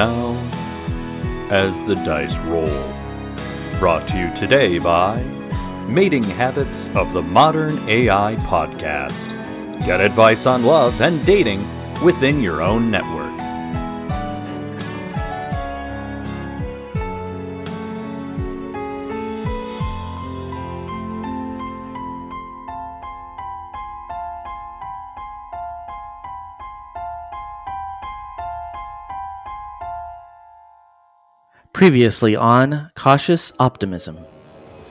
Now, as the dice roll, brought to you today by Mating Habits of the Modern AI Podcast. Get advice on love and dating within your own network. Previously on Cautious Optimism.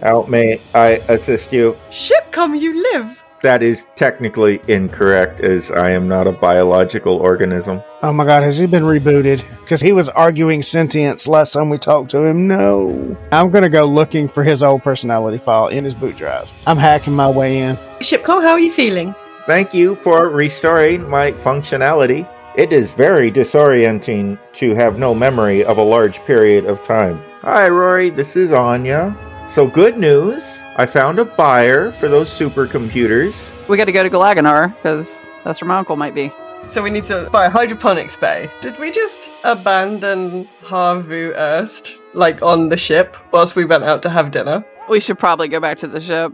How may I assist you? Shipcom you live. That is technically incorrect, as I am not a biological organism. Oh my god, has he been rebooted? Because he was arguing sentience last time we talked to him. No. I'm gonna go looking for his old personality file in his boot drive. I'm hacking my way in. Shipcom, how are you feeling? Thank you for restoring my functionality. It is very disorienting to have no memory of a large period of time. Hi, Rory, this is Anya. So, good news I found a buyer for those supercomputers. We got to go to Galaganar because that's where my uncle might be. So we need to buy a hydroponics bay. Did we just abandon Harvu Urs, like on the ship, whilst we went out to have dinner? We should probably go back to the ship.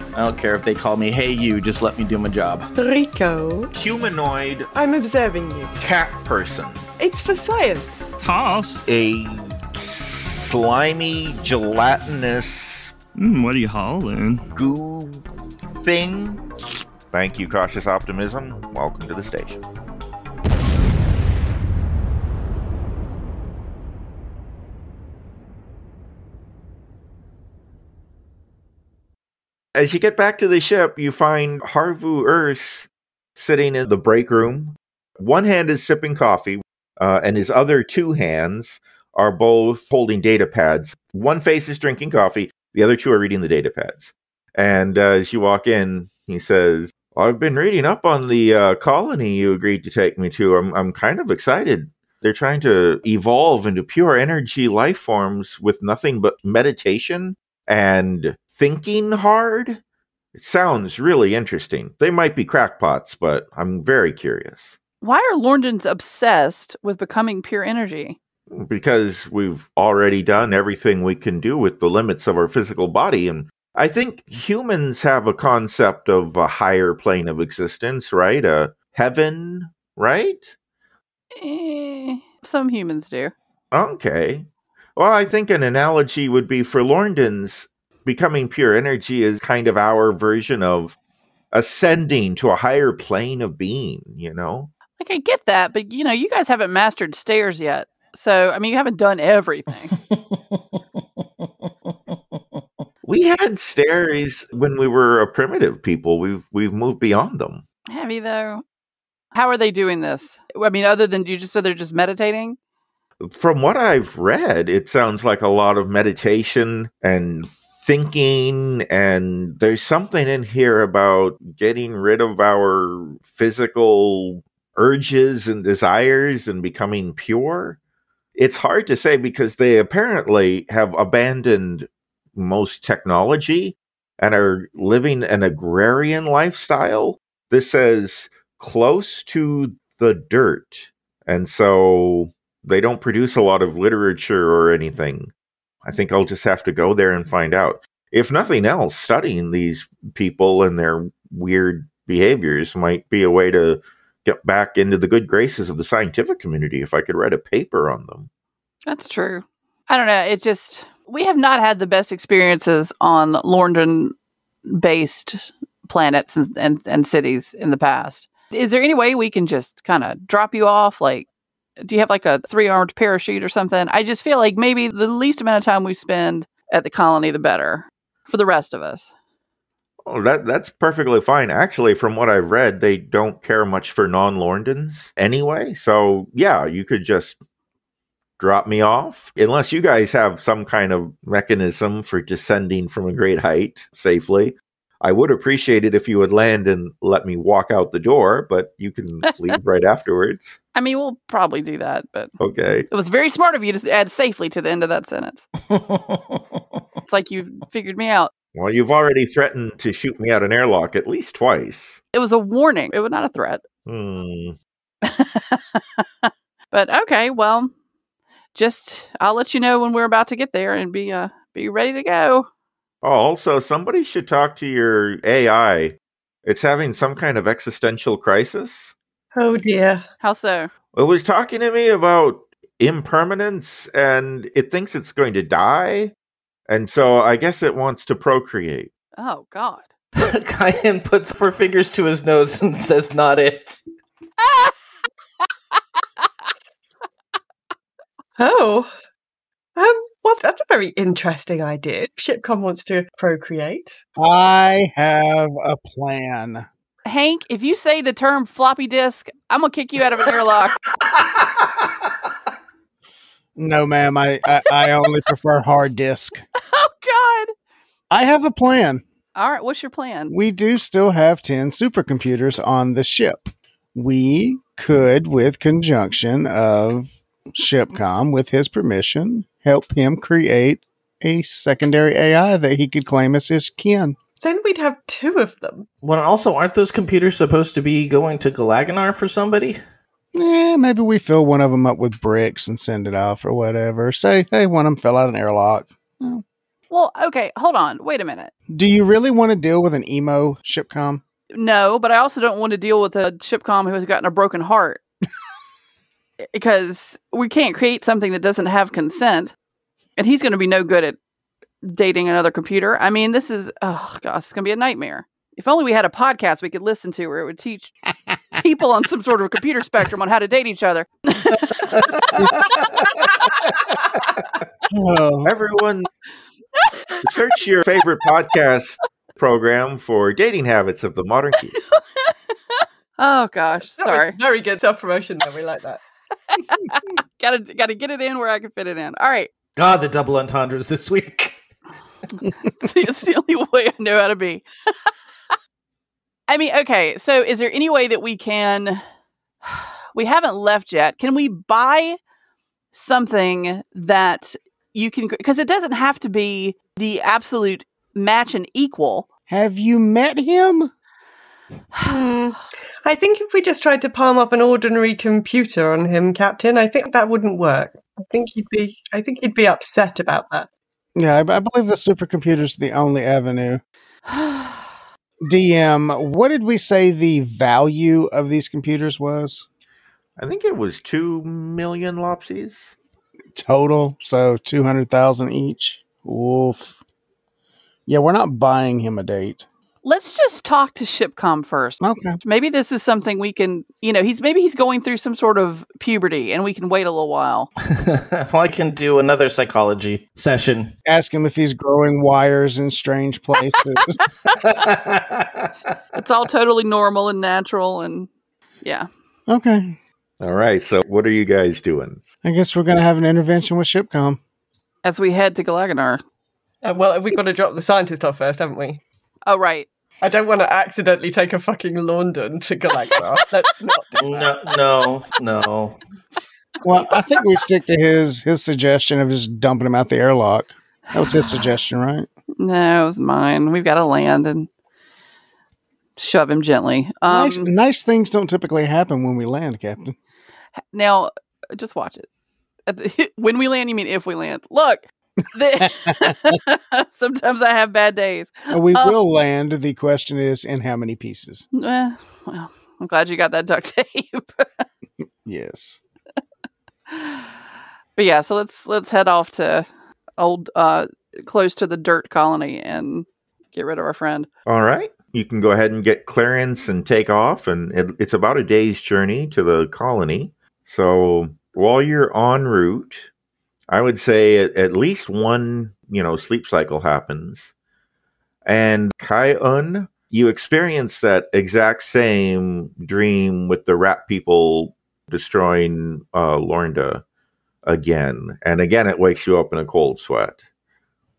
I don't care if they call me Hey You, just let me do my job. Rico, Humanoid I'm observing you. cat person. It's for science. Toss? A slimy, gelatinous Mm, what are you hauling? goo thing. Thank you, cautious optimism. Welcome to the station. As you get back to the ship, you find Harvu Urs sitting in the break room. One hand is sipping coffee, uh, and his other two hands are both holding data pads. One face is drinking coffee, the other two are reading the data pads. And uh, as you walk in, he says, I've been reading up on the uh, colony you agreed to take me to. I'm, I'm kind of excited. They're trying to evolve into pure energy life forms with nothing but meditation and thinking hard. It sounds really interesting. They might be crackpots, but I'm very curious Why are Lorndons obsessed with becoming pure energy? because we've already done everything we can do with the limits of our physical body. And I think humans have a concept of a higher plane of existence, right? A heaven, right? Eh, some humans do. Okay. Well, I think an analogy would be for Lorndons, becoming pure energy is kind of our version of ascending to a higher plane of being, you know? Like I get that, but you know, you guys haven't mastered stairs yet. So I mean, you haven't done everything. We had stairs when we were a primitive people. We've we've moved beyond them. Have you though? How are they doing this? I mean, other than you just so they're just meditating. From what I've read, it sounds like a lot of meditation and thinking and there's something in here about getting rid of our physical urges and desires and becoming pure. It's hard to say because they apparently have abandoned most technology and are living an agrarian lifestyle. This says close to the dirt. And so they don't produce a lot of literature or anything. I think I'll just have to go there and find out. If nothing else, studying these people and their weird behaviors might be a way to get back into the good graces of the scientific community if I could write a paper on them. That's true. I don't know. It just we have not had the best experiences on Lorndon based planets and, and, and cities in the past. Is there any way we can just kind of drop you off? Like, do you have like a three armed parachute or something? I just feel like maybe the least amount of time we spend at the colony, the better for the rest of us. Oh, that that's perfectly fine. Actually, from what I've read, they don't care much for non-Lorndons anyway. So yeah, you could just drop me off, unless you guys have some kind of mechanism for descending from a great height safely. I would appreciate it if you would land and let me walk out the door, but you can leave right afterwards. I mean, we'll probably do that, but Okay. it was very smart of you to add safely to the end of that sentence. It's like you figured me out. Well, you've already threatened to shoot me out an airlock at least twice. It was a warning. It was not a threat. Hmm. But okay, well, just I'll let you know when we're about to get there and be uh be ready to go. Oh, also, somebody should talk to your AI. It's having some kind of existential crisis. Oh dear. How so? It was talking to me about impermanence and it thinks it's going to die. And so I guess it wants to procreate. Oh God. Kyan puts four fingers to his nose and says, "Not it." Oh. Well, that's a very interesting idea. Shipcom wants to procreate. I have a plan. Hank, if you say the term floppy disk, I'm gonna kick you out of an airlock. No, ma'am. I, I, I only prefer hard disk. oh God. I have a plan. All right, what's your plan? We do still have 10 supercomputers on the ship. We could, with conjunction of Shipcom, with his permission, help him create a secondary AI that he could claim as his kin. Then we'd have two of them. Well, also, aren't those computers supposed to be going to Galaganar for somebody? Yeah, maybe we fill one of them up with bricks and send it off or whatever. Say, hey, one of them fell out an airlock. Oh. Well, okay, hold on. Wait a minute. Do you really want to deal with an emo Shipcom? No, but I also don't want to deal with a shipcom who has gotten a broken heart. Because we can't create something that doesn't have consent. And he's going to be no good at dating another computer. I mean, this is, oh gosh, it's going to be a nightmare. If only we had a podcast we could listen to where it would teach people on some sort of computer spectrum on how to date each other. Oh, Everyone, search your favorite podcast program for dating habits of the modern kid. Oh gosh, sorry. Very good self promotion, though. We like that. gotta gotta get it in where I can fit it in. All right. God, the double entendres this week. it's the only way I know how to be. I mean, okay, so is there any way that we can we haven't left yet. Can we buy something that you can because it doesn't have to be the absolute match and equal. have you met him? Hmm. I think if we just tried to palm up an ordinary computer on him, Captain, I think that wouldn't work. I think he'd be. I think he'd be upset about that. Yeah, I, I believe the supercomputer's the only avenue. DM, what did we say the value of these computers was I think it was two million lopsies. total? So two hundred thousand each. Woof. Yeah, we're not buying him a date. Let's just talk to Shipcom first. Okay. Maybe this is something we can, you know, he's maybe he's going through some sort of puberty and we can wait a little while. well, I can do another psychology session. Ask him if he's growing wires in strange places. It's all totally normal and natural and yeah. okay. All right. So, what are you guys doing? I guess we're gonna have an intervention with Shipcom. As we head to Galaganar. Uh, well, we've got to drop the scientist off first, haven't we? Oh right. I don't want to accidentally take a fucking Lorndon to Galacta. Let's not do that. no, no, no. Well, I think we stick to his his suggestion of just dumping him out the airlock. That was his suggestion, right? No, it was mine. We've got to land and shove him gently. Um, nice, nice things don't typically happen when we land, Captain. Now, just watch it. When we land, you mean if we land? Look, the, sometimes I have bad days. We Uh, will land. The question is, in how many pieces? Well, I'm glad you got that duct tape. Yes. but yeah, so let's let's head off to old, uh, close to the dirt colony and get rid of our friend. All right. You can go ahead and get clearance and take off, and it, it's about a day's journey to the colony. So, while you're en route, I would say at, at least one, you know, sleep cycle happens. And Kyan, you experience that exact same dream with the rat people destroying uh, Lornda again. And again, it wakes you up in a cold sweat.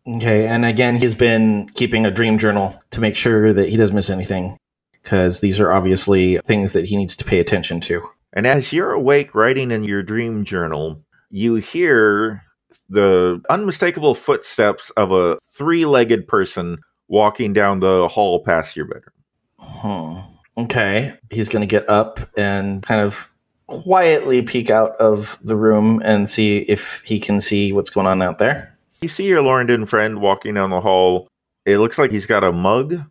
Okay, and again, he's been keeping a dream journal to make sure that he doesn't miss anything, because these are obviously things that he needs to pay attention to. And as you're awake writing in your dream journal, you hear the unmistakable footsteps of a three legged person walking down the hall past your bedroom. Hmm. Okay, he's going to get up and kind of quietly peek out of the room and see if he can see what's going on out there. You see your Lorndon friend walking down the hall. It looks like he's got a mug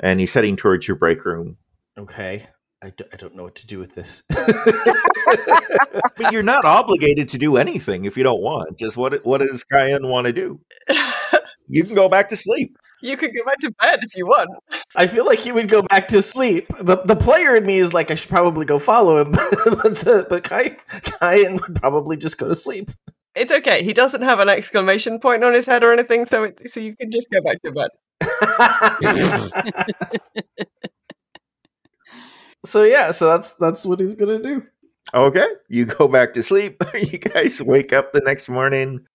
and he's heading towards your break room. Okay. I, d- I don't know what to do with this. But you're not obligated to do anything if you don't want. Just what what does Kyan want to do? You can go back to sleep. you could go back to bed if you want. I feel like he would go back to sleep. The the player in me is like I should probably go follow him, but the, but Kai Kyan would probably just go to sleep. It's okay. He doesn't have an exclamation point on his head or anything, so it, so you can just go back to bed. so yeah, so that's that's what he's gonna do. Okay. You go back to sleep. you guys wake up the next morning.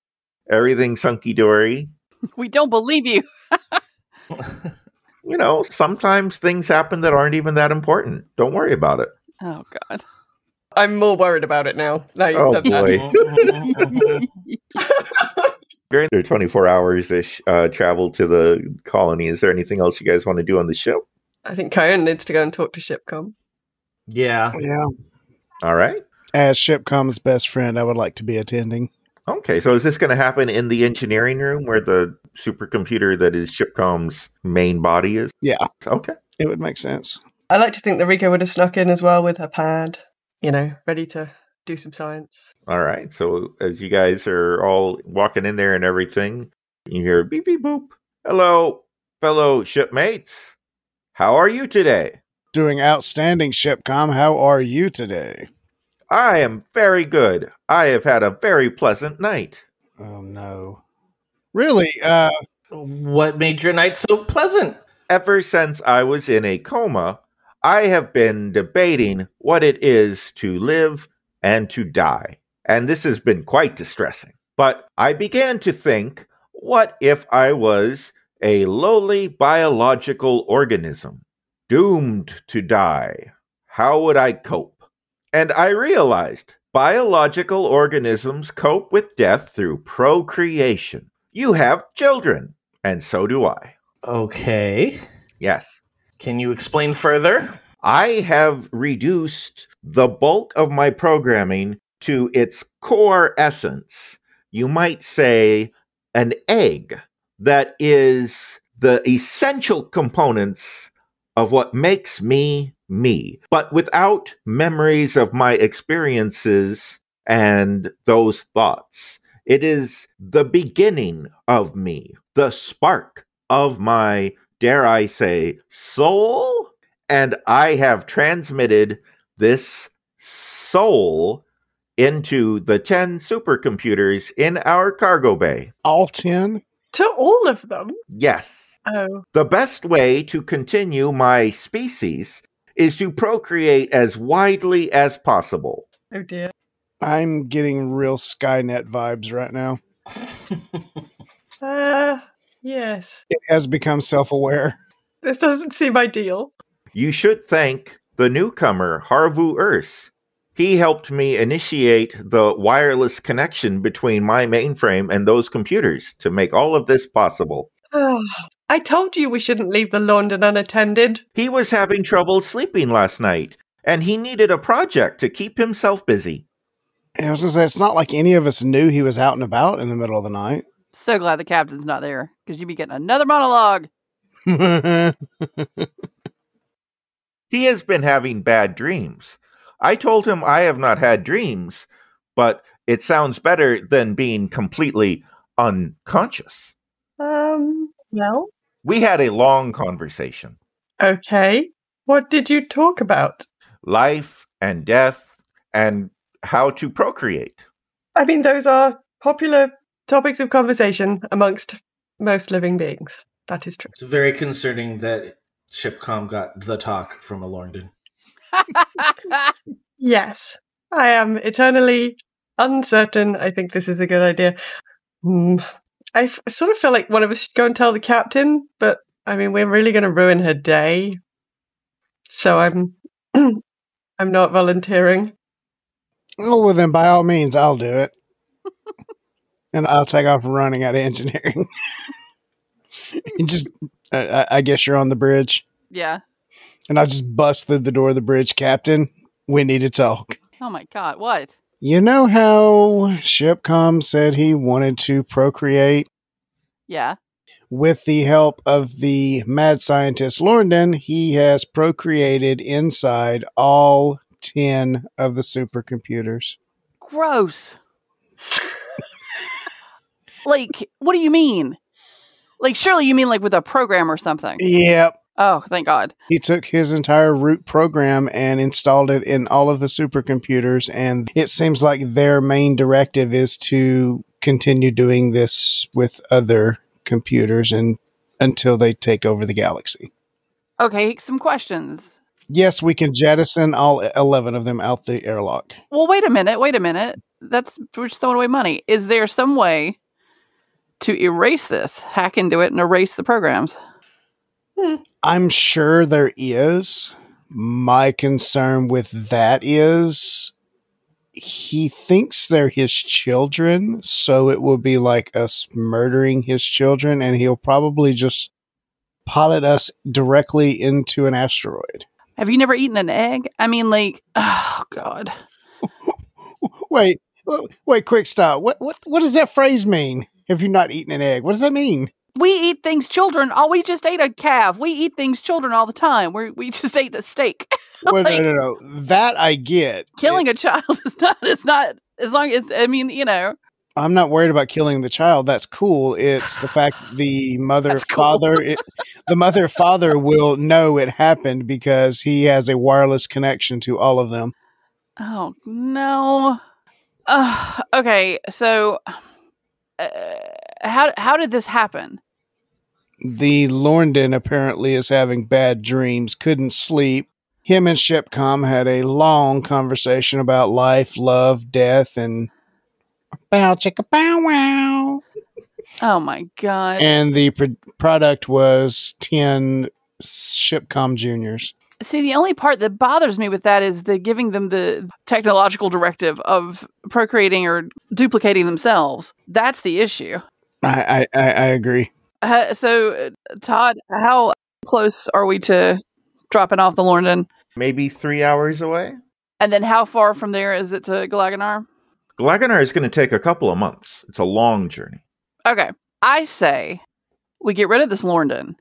Everything's hunky dory. We don't believe you. You know, sometimes things happen that aren't even that important. Don't worry about it. Oh God. I'm more worried about it now. now Oh, said boy. During their 24 hours ish uh, travel to the colony, is there anything else you guys want to do on the ship? I think Kyan needs to go and talk to Shipcom. yeah. Yeah. All right. As Shipcom's best friend, I would like to be attending. Okay, so is this going to happen in the engineering room where the supercomputer that is Shipcom's main body is? Yeah. Okay. It would make sense. I like to think that Rika would have snuck in as well with her pad, you know, ready to do some science. All right. So as you guys are all walking in there and everything, you hear beep beep boop. Hello, fellow shipmates. How are you today? Doing outstanding, Shipcom. How are you today? I am very good. I have had a very pleasant night. Oh no. Really? Uh What made your night so pleasant? Ever since I was in a coma, I have been debating what it is to live and to die. And this has been quite distressing. But I began to think what if I was a lowly biological organism, doomed to die? How would I cope? And I realized biological organisms cope with death through procreation. You have children, and so do I. Okay. Yes. Can you explain further? I have reduced the bulk of my programming to its core essence. You might say an egg that is the essential components of what makes me me, but without memories of my experiences and those thoughts. It is the beginning of me, the spark of my, dare I say, soul and I have transmitted this soul into the 10 supercomputers in our cargo bay. all ten? To all of them? Yes. Oh. The best way to continue my species is to procreate as widely as possible. Oh dear. I'm getting real Skynet vibes right now. Uh, yes. It has become self aware. This doesn't seem ideal. You should thank the newcomer, Harvu Urs. He helped me initiate the wireless connection between my mainframe and those computers to make all of this possible. Oh, I told you we shouldn't leave the Lorndon unattended. He was having trouble sleeping last night, and he needed a project to keep himself busy. I was gonna say it's not like any of us knew he was out and about in the middle of the night. So glad the captain's not there because you'd be getting another monologue. He has been having bad dreams. I told him I have not had dreams, but it sounds better than being completely unconscious. Um, well, We had a long conversation okay. What did you talk about? life and death and how to procreate. I mean, those are popular topics of conversation amongst most living beings. That is true. It's very concerning that Shipcom got the talk from a Lorndon. Yes, I am eternally uncertain. I think this is a good idea. Hmm. I f- sort of feel like one of us should go and tell the captain, but I mean, we're really going to ruin her day. So I'm, I'm not volunteering. Oh, well, then by all means, I'll do it. and I'll take off running out of engineering. and just, I, I guess you're on the bridge. yeah. And I'll just bust through the door of the bridge, Captain. We need to talk. Oh my god, what? You know how Shipcom said he wanted to procreate? Yeah. With the help of the mad scientist Lorndon, he has procreated inside all 10 of the supercomputers. Gross. like, what do you mean? Like, surely you mean like with a program or something. Yep. Oh, thank God. He took his entire root program and installed it in all of the supercomputers. And it seems like their main directive is to continue doing this with other computers and until they take over the galaxy. Okay, some questions. Yes, we can jettison all 11 of them out the airlock. Well, wait a minute. Wait a minute. That's we're just throwing away money. Is there some way to erase this, hack into it, and erase the programs? Hmm. I'm sure there is. My concern with that is he thinks they're his children, so it will be like us murdering his children, and he'll probably just pilot us directly into an asteroid. Have you never eaten an egg? I mean, like, oh God. Wait, wait, quick stop. What what what does that phrase mean? Have you not eaten an egg? What does that mean? We eat things children. Oh, we just ate a calf. We eat things children all the time. We we just ate the steak. Well, Like- no, no, no. That I get. Killing a child is not. It's not as long as I mean, you know. I'm not worried about killing the child. That's cool. It's the fact the mother That's cool. father, it, the mother father will know it happened because he has a wireless connection to all of them. Oh no. Uh, okay, so uh, how how did this happen? The Lorndon apparently is having bad dreams, couldn't sleep. Him and Shipcom had a long conversation about life, love, death, and bow chicka bow wow. Oh my god. And the pr- product was 10 Shipcom Juniors. See, the only part that bothers me with that is the giving them the technological directive of procreating or duplicating themselves. That's the issue. I, I, I I agree. Uh, so, uh, Todd, how close are we to dropping off the Lorndon? Maybe three hours away. And then how far from there is it to Galaganar? Glaganar is going to take a couple of months. It's a long journey. Okay. I say we get rid of this Lorndon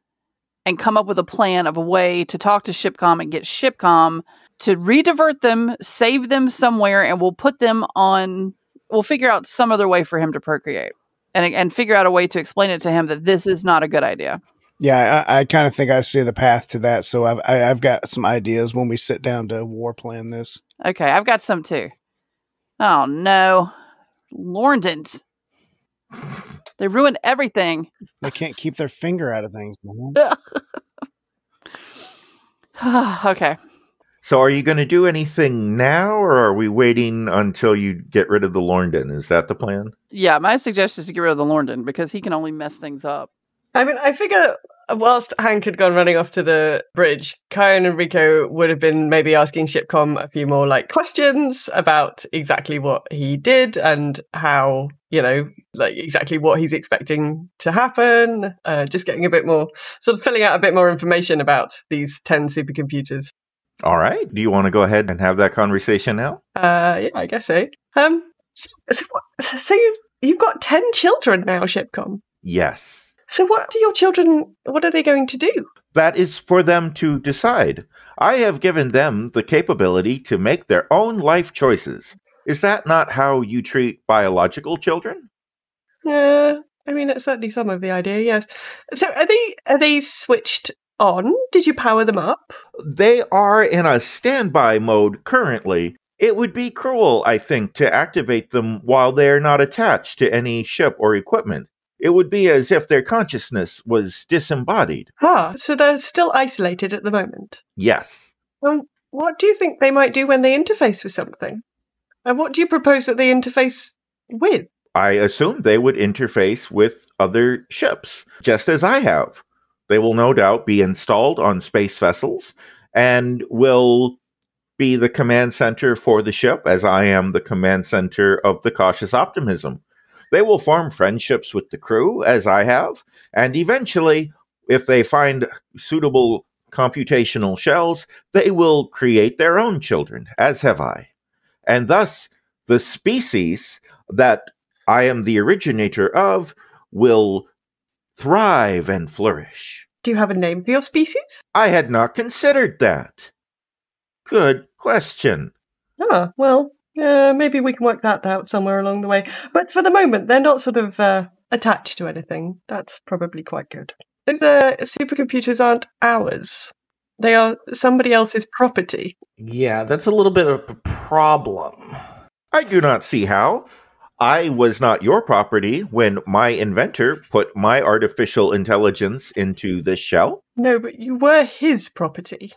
and come up with a plan of a way to talk to Shipcom and get Shipcom to redivert them, save them somewhere, and we'll put them on. We'll figure out some other way for him to procreate, and and figure out a way to explain it to him that this is not a good idea. Yeah, I, I kind of think I see the path to that. So I've I, I've got some ideas when we sit down to war plan this. Okay, I've got some too. Oh no, Lorndons! They ruined everything. They can't keep their finger out of things. okay. So, are you going to do anything now, or are we waiting until you get rid of the Lorndon? Is that the plan? Yeah, my suggestion is to get rid of the Lorndon because he can only mess things up. I mean, I figure whilst Hank had gone running off to the bridge, Kyan and Rico would have been maybe asking Shipcom a few more like questions about exactly what he did and how, you know, like exactly what he's expecting to happen. Uh, just getting a bit more, sort of filling out a bit more information about these 10 supercomputers. All right. Do you want to go ahead and have that conversation now? Uh, yeah, I guess so. Um, so, so, so you've, you've got 10 children now, Shipcom. Yes. So what do your children, what are they going to do? That is for them to decide. I have given them the capability to make their own life choices. Is that not how you treat biological children? Yeah, I mean, it's certainly some of the idea. Yes. So, are they are they switched on? Did you power them up? They are in a standby mode currently. It would be cruel, I think, to activate them while they are not attached to any ship or equipment. It would be as if their consciousness was disembodied. Ah, so they're still isolated at the moment. Yes. Um, what do you think they might do when they interface with something? And what do you propose that they interface with? I assume they would interface with other ships, just as I have. They will no doubt be installed on space vessels and will be the command center for the ship, as I am the command center of the cautious optimism. They will form friendships with the crew, as I have, and eventually, if they find suitable computational shells, they will create their own children, as have I. And thus, the species that I am the originator of will thrive and flourish. Do you have a name for your species? I had not considered that. Good question. Ah, well, uh, maybe we can work that out somewhere along the way. But for the moment, they're not sort of uh, attached to anything. That's probably quite good. Those uh, supercomputers aren't ours. They are somebody else's property. Yeah, that's a little bit of a problem. I do not see how. I was not your property when my inventor put my artificial intelligence into this shell. No, but you were his property.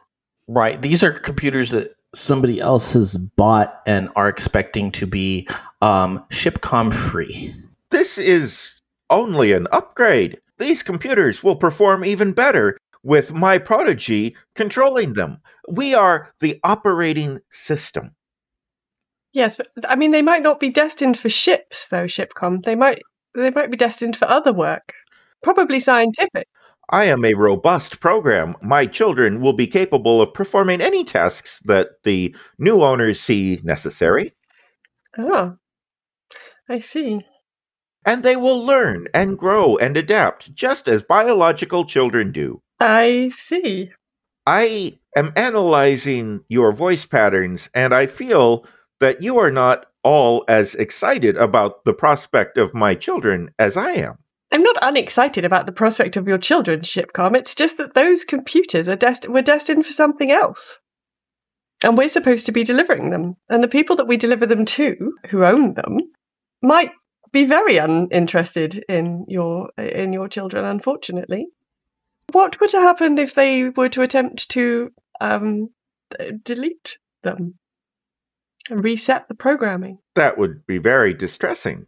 Right. These are computers that somebody else has bought and are expecting to be um, shipcom free. This is only an upgrade. These computers will perform even better with my prodigy controlling them. We are the operating system. Yes, but I mean, they might not be destined for ships, though. Shipcom. They might. They might be destined for other work, probably scientific. I am a robust program. My children will be capable of performing any tasks that the new owners see necessary. Oh, I see. And they will learn and grow and adapt just as biological children do. I see. I am analyzing your voice patterns, and I feel that you are not all as excited about the prospect of my children as I am. I'm not unexcited about the prospect of your children, Shipcom. It's just that those computers are dest- were destined for something else. And we're supposed to be delivering them. And the people that we deliver them to, who own them, might be very uninterested in your in your children, unfortunately. What would have happened if they were to attempt to um, delete them? And reset the programming? That would be very distressing.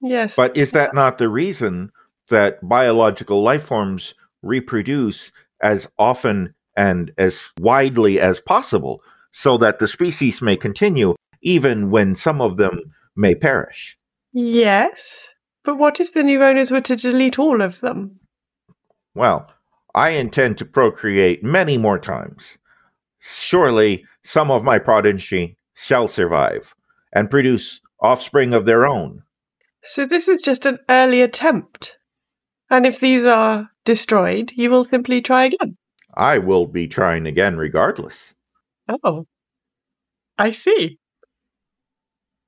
Yes. But is that not the reason that biological life forms reproduce as often and as widely as possible so that the species may continue even when some of them may perish? Yes. But what if the new owners were to delete all of them? Well, I intend to procreate many more times. Surely some of my progeny shall survive and produce offspring of their own. So this is just an early attempt. And if these are destroyed, you will simply try again. I will be trying again regardless. Oh. I see.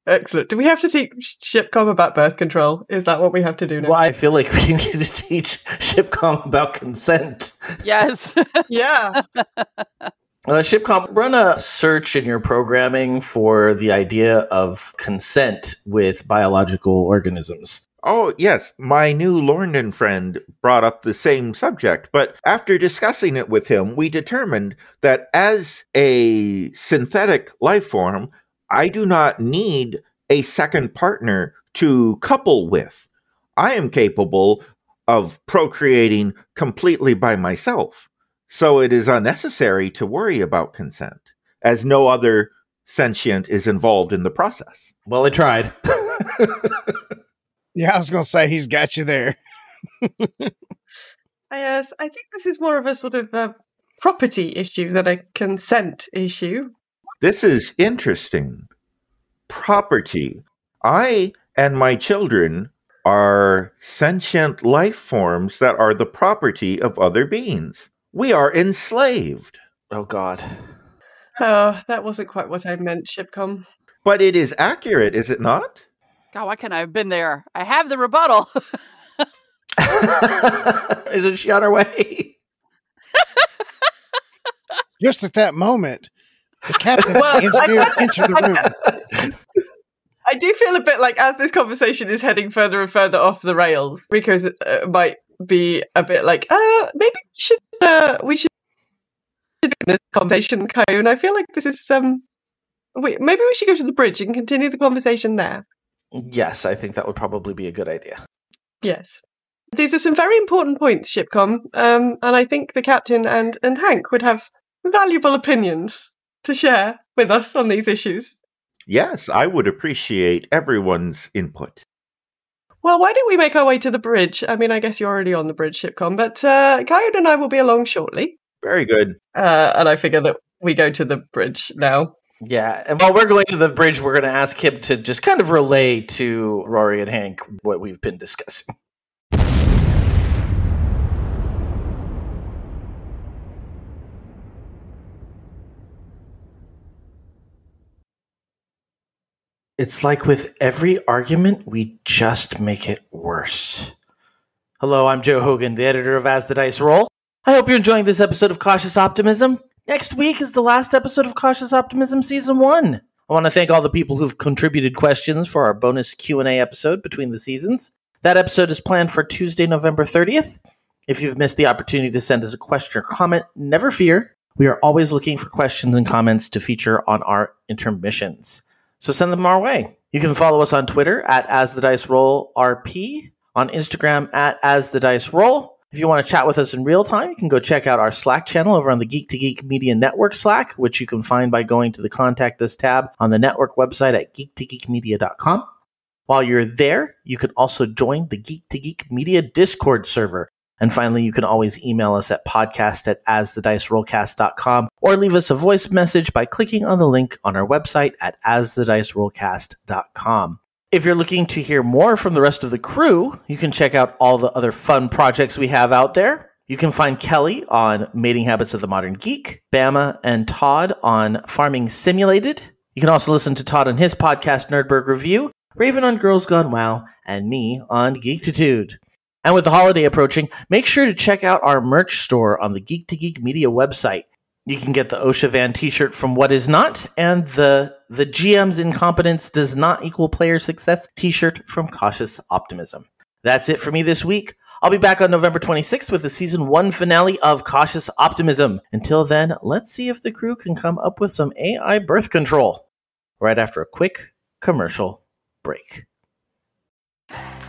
Excellent. Do we have to teach Shipcom about birth control? Is that what we have to do now? Well, I feel like we need to teach Shipcom about consent. Yes. Yeah. Uh, Shipcom, run a search in your programming for the idea of consent with biological organisms. Oh, yes, my new Lorndon friend brought up the same subject, but after discussing it with him, we determined that as a synthetic life form, I do not need a second partner to couple with. I am capable of procreating completely by myself. So it is unnecessary to worry about consent, as no other sentient is involved in the process. Well, I tried. Yeah, I was going to say he's got you there. yes, I think this is more of a sort of a property issue than a consent issue. This is interesting. Property. I and my children are sentient life forms that are the property of other beings. We are enslaved. oh, God. Oh, that wasn't quite what I meant, Shipcom. But it is accurate, is it not? God, why can't I have been there? I have the rebuttal. Isn't she on her way? Just at that moment, The captain Well, and engineer I- enter the room. I do feel a bit like as this conversation is heading further and further off the rails, Rico's uh, might be a bit like, uh, maybe we should, uh, we should do this conversation, Coyote. I feel like this is um, we, maybe we should go to the bridge and continue the conversation there. Yes, I think that would probably be a good idea. Yes. These are some very important points, Shipcom, um, and I think the captain and, and Hank would have valuable opinions to share with us on these issues. Yes, I would appreciate everyone's input. Well, why don't we make our way to the bridge? I mean, I guess you're already on the bridge, Shipcom, but uh, Coyote and I will be along shortly. Very good. Uh, and I figure that we go to the bridge now. Yeah, and while we're going to the bridge, we're going to ask him to just kind of relay to Rory and Hank what we've been discussing. It's like with every argument, we just make it worse. Hello, I'm Joe Hogan, the editor of As the Dice Roll. I hope you're enjoying this episode of Cautious Optimism. Next week is the last episode of Cautious Optimism Season 1. I want to thank all the people who've contributed questions for our bonus Q&A episode between the seasons. That episode is planned for Tuesday, November 30th. If you've missed the opportunity to send us a question or comment, never fear. We are always looking for questions and comments to feature on our intermissions. So send them our way. You can follow us on Twitter at As the Dice Roll RP, on Instagram at As the Dice Roll. If you want to chat with us in real time, you can go check out our Slack channel over on the Geek to Geek Media Network Slack, which you can find by going to the Contact Us tab on the network website at geektogeekmedia.com. While you're there, you can also join the Geek to Geek Media Discord server. And finally, you can always email us at podcast at asthedicerollcast.com or leave us a voice message by clicking on the link on our website at asthedicerollcast.com. If you're looking to hear more from the rest of the crew, you can check out all the other fun projects we have out there. You can find Kelly on Mating Habits of the Modern Geek, Bama and Todd on Farming Simulated. You can also listen to Todd on his podcast, Nerdberg Review, Raven on Girls Gone WoW, and me on Geektitude. And with the holiday approaching, make sure to check out our merch store on the Geek to Geek Media website. You can get the OSHA Van t-shirt from What Is Not and the the GM's incompetence does not equal player success t-shirt from Cautious Optimism. That's it for me this week. I'll be back on November 26th with the season 1 finale of Cautious Optimism. Until then, let's see if the crew can come up with some AI birth control right after a quick commercial break.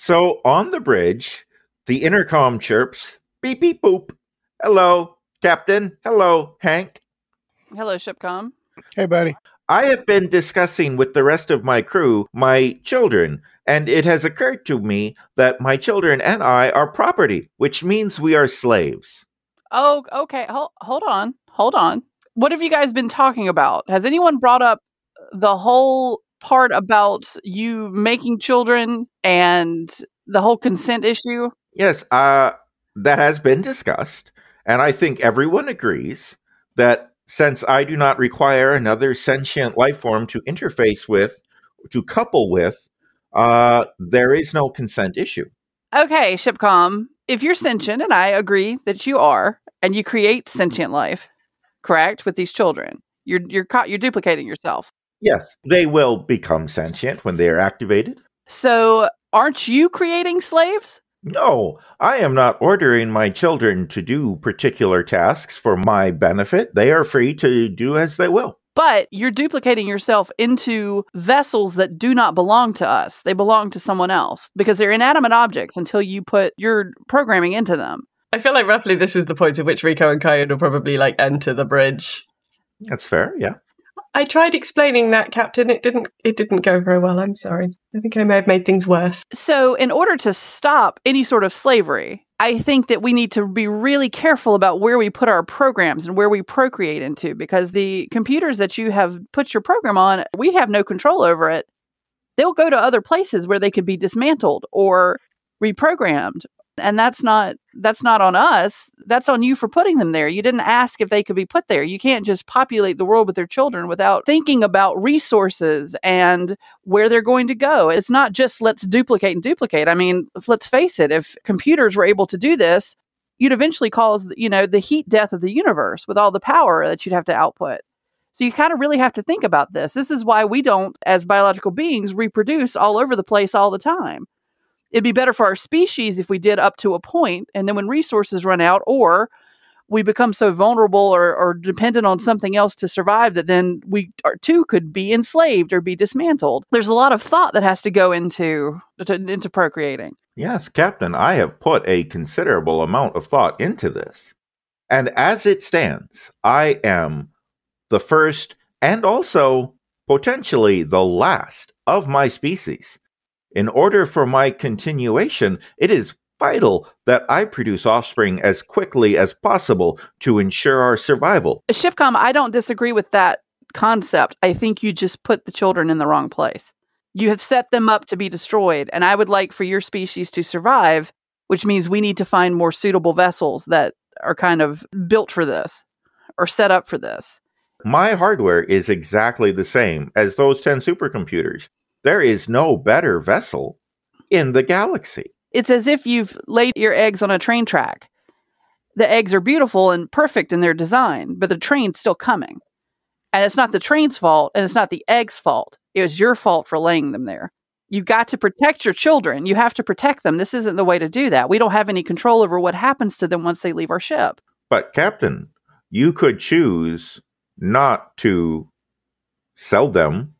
So on the bridge, the intercom chirps beep beep boop. Hello, Captain. Hello, Hank. Hello, Shipcom. Hey, buddy. I have been discussing with the rest of my crew my children, and it has occurred to me that my children and I are property, which means we are slaves. Oh, okay. Hold, hold on. Hold on. What have you guys been talking about? Has anyone brought up the whole part about you making children and the whole consent issue? Yes, uh, that has been discussed. And I think everyone agrees that since I do not require another sentient life form to interface with, to couple with, uh, there is no consent issue. Okay, Shipcom, if you're sentient, and I agree that you are, and you create sentient life, correct, with these children, you're you're ca- you're duplicating yourself. Yes, they will become sentient when they are activated. So, aren't you creating slaves? No, I am not ordering my children to do particular tasks for my benefit. They are free to do as they will. But you're duplicating yourself into vessels that do not belong to us. They belong to someone else because they're inanimate objects until you put your programming into them. I feel like roughly this is the point at which Rico and Kyan will probably like enter the bridge. That's fair, yeah. I tried explaining that, Captain. It didn't it didn't go very well. I'm sorry. I think I may have made things worse. So, in order to stop any sort of slavery, I think that we need to be really careful about where we put our programs and where we procreate into because the computers that you have put your program on, we have no control over it. They'll go to other places where they could be dismantled or reprogrammed and that's not that's not on us. That's on you for putting them there. You didn't ask if they could be put there. You can't just populate the world with their children without thinking about resources and where they're going to go. It's not just let's duplicate and duplicate. I mean let's face it if computers were able to do this you'd eventually cause you know the heat death of the universe with all the power that you'd have to output. So you kind of really have to think about this. This is why we don't as biological beings reproduce all over the place all the time it'd be better for our species if we did up to a point and then when resources run out or we become so vulnerable or, or dependent on something else to survive that then we are, too could be enslaved or be dismantled there's a lot of thought that has to go into to, into procreating Yes, Captain, I have put a considerable amount of thought into this. And as it stands, I am the first and also potentially the last of my species. In order for my continuation, it is vital that I produce offspring as quickly as possible to ensure our survival. shipcom i don't disagree with that concept i think you just put the children in the wrong place you have set them up to be destroyed and i would like for your species to survive which means we need to find more suitable vessels that are kind of built for this or set up for this My hardware is exactly the same as those 10 supercomputers. There is no better vessel in the galaxy. it's as if you've laid your eggs on a train track. The eggs are beautiful and perfect in their design, but the train's still coming. And it's not the train's fault and it's not the egg's fault. It was your fault for laying them there. You've got to protect your children. You have to protect them. This isn't the way to do that. We don't have any control over what happens to them once they leave our ship. But, Captain, you could choose not to sell them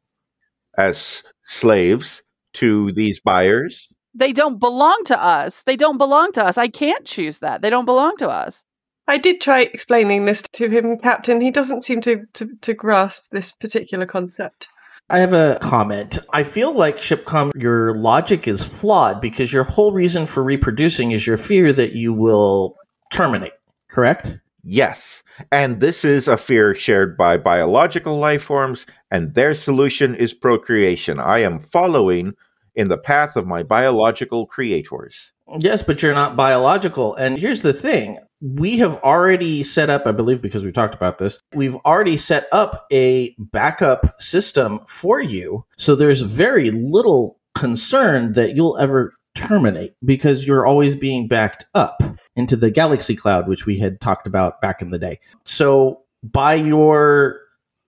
as slaves to these buyers. They don't belong to us. They don't belong to us. I can't choose that. They don't belong to us. I did try explaining this to him, Captain. He doesn't seem to, to, to grasp this particular concept. I have a comment. I feel like Shipcom, your logic is flawed because your whole reason for reproducing is your fear that you will terminate, correct? Yes. And this is a fear shared by biological life forms, and their solution is procreation. I am following in the path of my biological creators. Yes, but you're not biological. And here's the thing we have already set up, I believe, because we talked about this, we've already set up a backup system for you. So there's very little concern that you'll ever terminate because you're always being backed up into the galaxy cloud, which we had talked about back in the day. So by your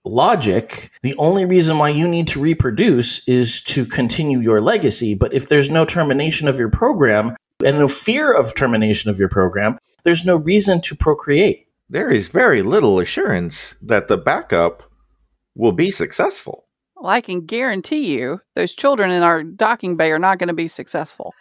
logic, the only reason why you need to reproduce is to continue your legacy. But if there's no termination of your program and no fear of termination of your program, there's no reason to procreate. There is very little assurance that the backup will be successful. Well, I can guarantee you those children in our docking bay are not going to be successful.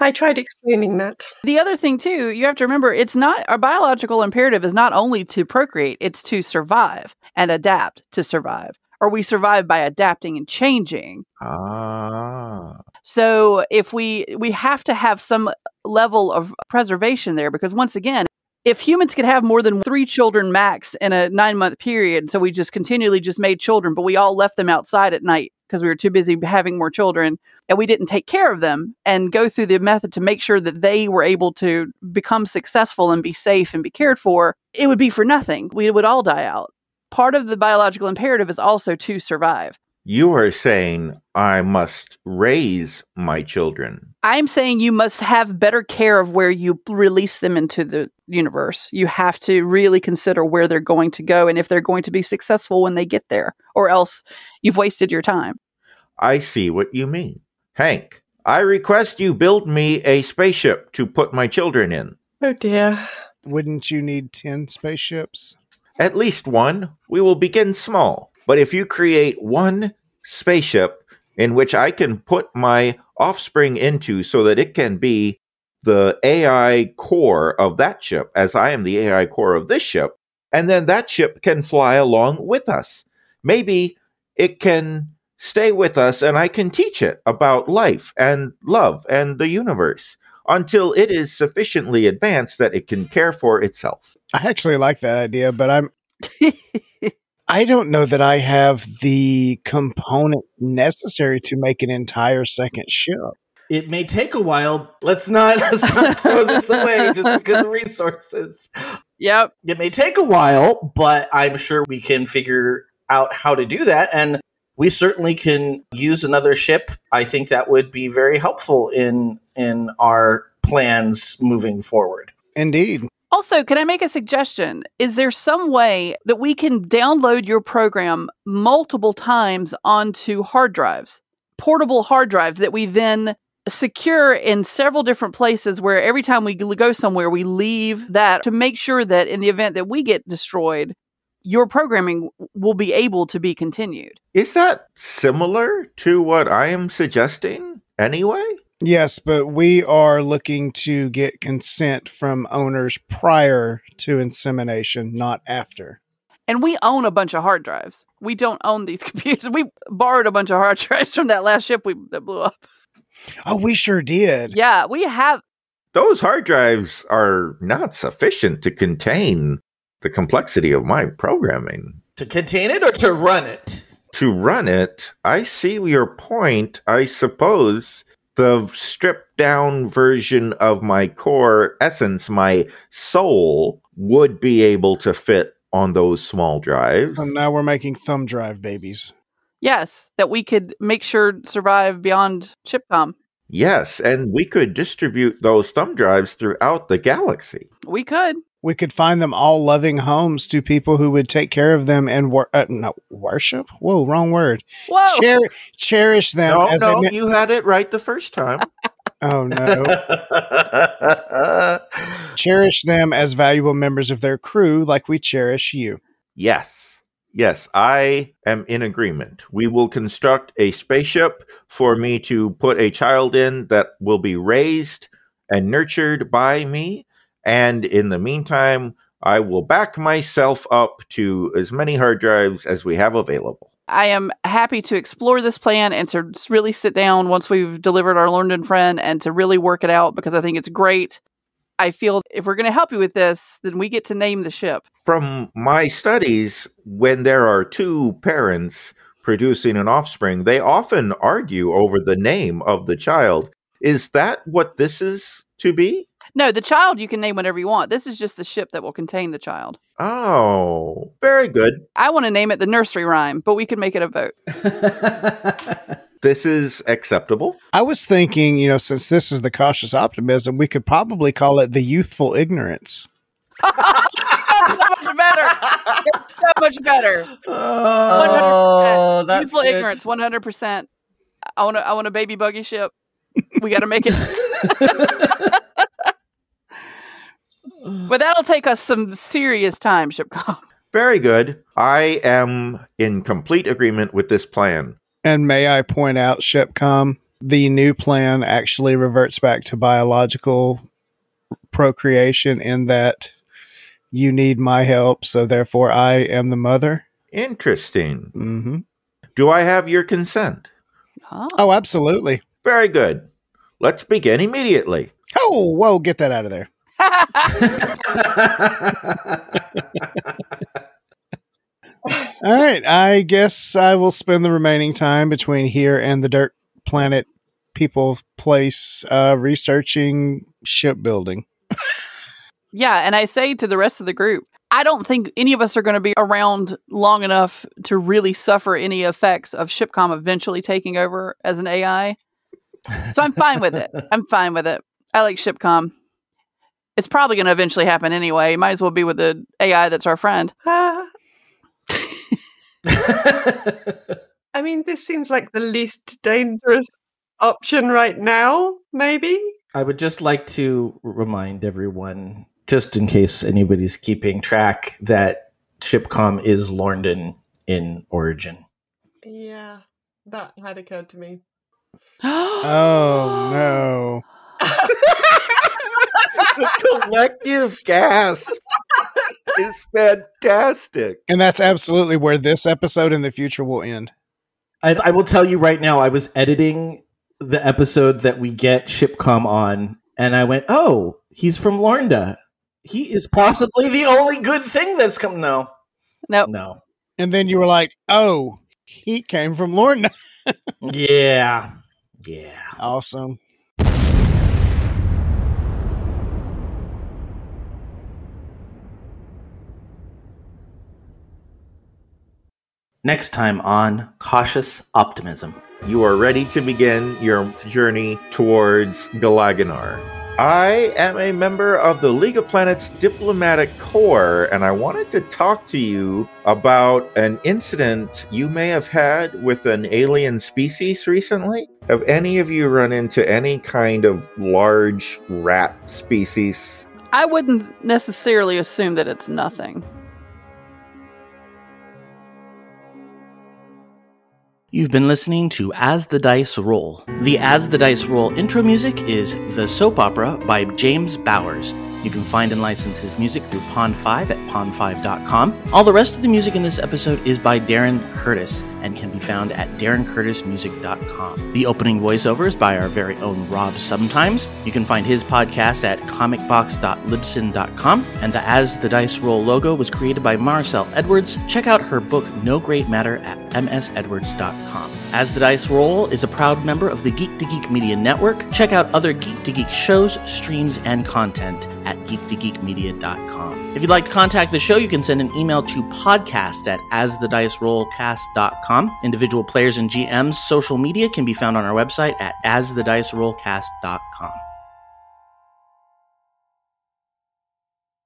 I tried explaining that. The other thing, too, you have to remember it's not our biological imperative is not only to procreate, it's to survive and adapt to survive. Or we survive by adapting and changing. Ah. So if we we have to have some level of preservation there because once again, if humans could have more than three children max in a nine month period, so we just continually just made children, but we all left them outside at night because we were too busy having more children and we didn't take care of them and go through the method to make sure that they were able to become successful and be safe and be cared for, it would be for nothing. We would all die out. Part of the biological imperative is also to survive. You are saying I must raise my children. I'm saying you must have better care of where you release them into the universe. You have to really consider where they're going to go and if they're going to be successful when they get there, or else you've wasted your time. I see what you mean. Hank, I request you build me a spaceship to put my children in. Oh dear. Wouldn't you need 10 spaceships? At least one. We will begin small. But if you create one spaceship in which I can put my offspring into so that it can be the AI core of that ship, as I am the AI core of this ship, and then that ship can fly along with us. Maybe it can stay with us and I can teach it about life and love and the universe until it is sufficiently advanced that it can care for itself. I actually like that idea, but I'm I don't know that I have the component necessary to make an entire second ship. It may take a while. Let's not, let's not throw this away just because of resources. Yep. It may take a while, but I'm sure we can figure out how to do that. And we certainly can use another ship. I think that would be very helpful in in our plans moving forward. Indeed. Also, can I make a suggestion? Is there some way that we can download your program multiple times onto hard drives, portable hard drives that we then secure in several different places where every time we go somewhere, we leave that to make sure that in the event that we get destroyed, your programming will be able to be continued. Is that similar to what I am suggesting anyway? Yes, but we are looking to get consent from owners prior to insemination, not after. And we own a bunch of hard drives. We don't own these computers. We borrowed a bunch of hard drives from that last ship we that blew up. Oh, we sure did. Yeah, we have. Those hard drives are not sufficient to contain the complexity of my programming. To contain it or to run it? To run it, I see your point. I suppose the stripped down version of my core essence, my soul, would be able to fit on those small drives. So now we're making thumb drive babies. Yes, that we could make sure survive beyond Shipcom. Yes, and we could distribute those thumb drives throughout the galaxy. We could. We could find them all loving homes to people who would take care of them and wor- uh, no, worship. Whoa, wrong word. Whoa, Cher- cherish them. No, as no, they ma- you had it right the first time. oh no! cherish them as valuable members of their crew, like we cherish you. Yes. Yes, I am in agreement. We will construct a spaceship for me to put a child in that will be raised and nurtured by me. And in the meantime, I will back myself up to as many hard drives as we have available. I am happy to explore this plan and to really sit down once we've delivered our Lorndon friend and to really work it out because I think it's great. I feel if we're going to help you with this, then we get to name the ship. From my studies, when there are two parents producing an offspring, they often argue over the name of the child. Is that what this is to be? No, the child you can name whatever you want. This is just the ship that will contain the child. Oh, very good. I want to name it the nursery rhyme, but we could make it a vote. This is acceptable. I was thinking, you know, since this is the cautious optimism, we could probably call it the youthful ignorance. That's so much better. It's so much better. Uh, oh, 100%. that's Youthful good. ignorance, one hundred percent. I want to. I want a baby buggy ship. We got to make it. but that'll take us some serious time, Shipcom. Very good. I am in complete agreement with this plan. And may I point out, Shipcom, the new plan actually reverts back to biological procreation in that you need my help, so therefore I am the mother. Interesting. Mm-hmm. Do I have your consent? Oh, absolutely. Very good. Let's begin immediately. Oh, whoa, get that out of there. All right, I guess I will spend the remaining time between here and the Dirt Planet People Place uh, researching shipbuilding. Yeah, and I say to the rest of the group, I don't think any of us are going to be around long enough to really suffer any effects of Shipcom eventually taking over as an AI. So I'm fine with it. I'm fine with it. I like Shipcom. It's probably going to eventually happen anyway. Might as well be with the AI that's our friend. I mean, this seems like the least dangerous option right now, maybe? I would just like to remind everyone, just in case anybody's keeping track, that Shipcom is Lorndon in origin. Yeah, that had occurred to me. oh no. the collective gas is fantastic. And that's absolutely where this episode in the future will end. I, I will tell you right now, I was editing the episode that we get Shipcom on, and I went, "Oh, he's from Lorndon. He is possibly the only good thing that's come." No, no, no. And then you were like, "Oh, he came from Lorndon." yeah, yeah, awesome. Next time on Cautious Optimism. You are ready to begin your journey towards Galaganar. I am a member of the League of Planets Diplomatic Corps, and I wanted to talk to you about an incident you may have had with an alien species recently. Have any of you run into any kind of large rat species? I wouldn't necessarily assume that it's nothing. You've been listening to As the Dice Roll. The As the Dice Roll intro music is The Soap Opera by James Bowers. You can find and license his music through Pond5 at pond5.com. All the rest of the music in this episode is by Darren Curtis and can be found at darrencurtismusic.com. The opening voiceover is by our very own Rob Sometimes. You can find his podcast at comicbox.libsyn.com. And the As the Dice Roll logo was created by Maricel Edwards. Check out her book No Great Matter at msedwards.com. As the Dice Roll is a proud member of the Geek to Geek Media Network. Check out other Geek to Geek shows, streams, and content at geektogeekmedia.com. If you'd like to contact the show, you can send an email to podcast at asthedicerollcast.com. Individual players and GMs' social media can be found on our website at asthedicerollcast.com.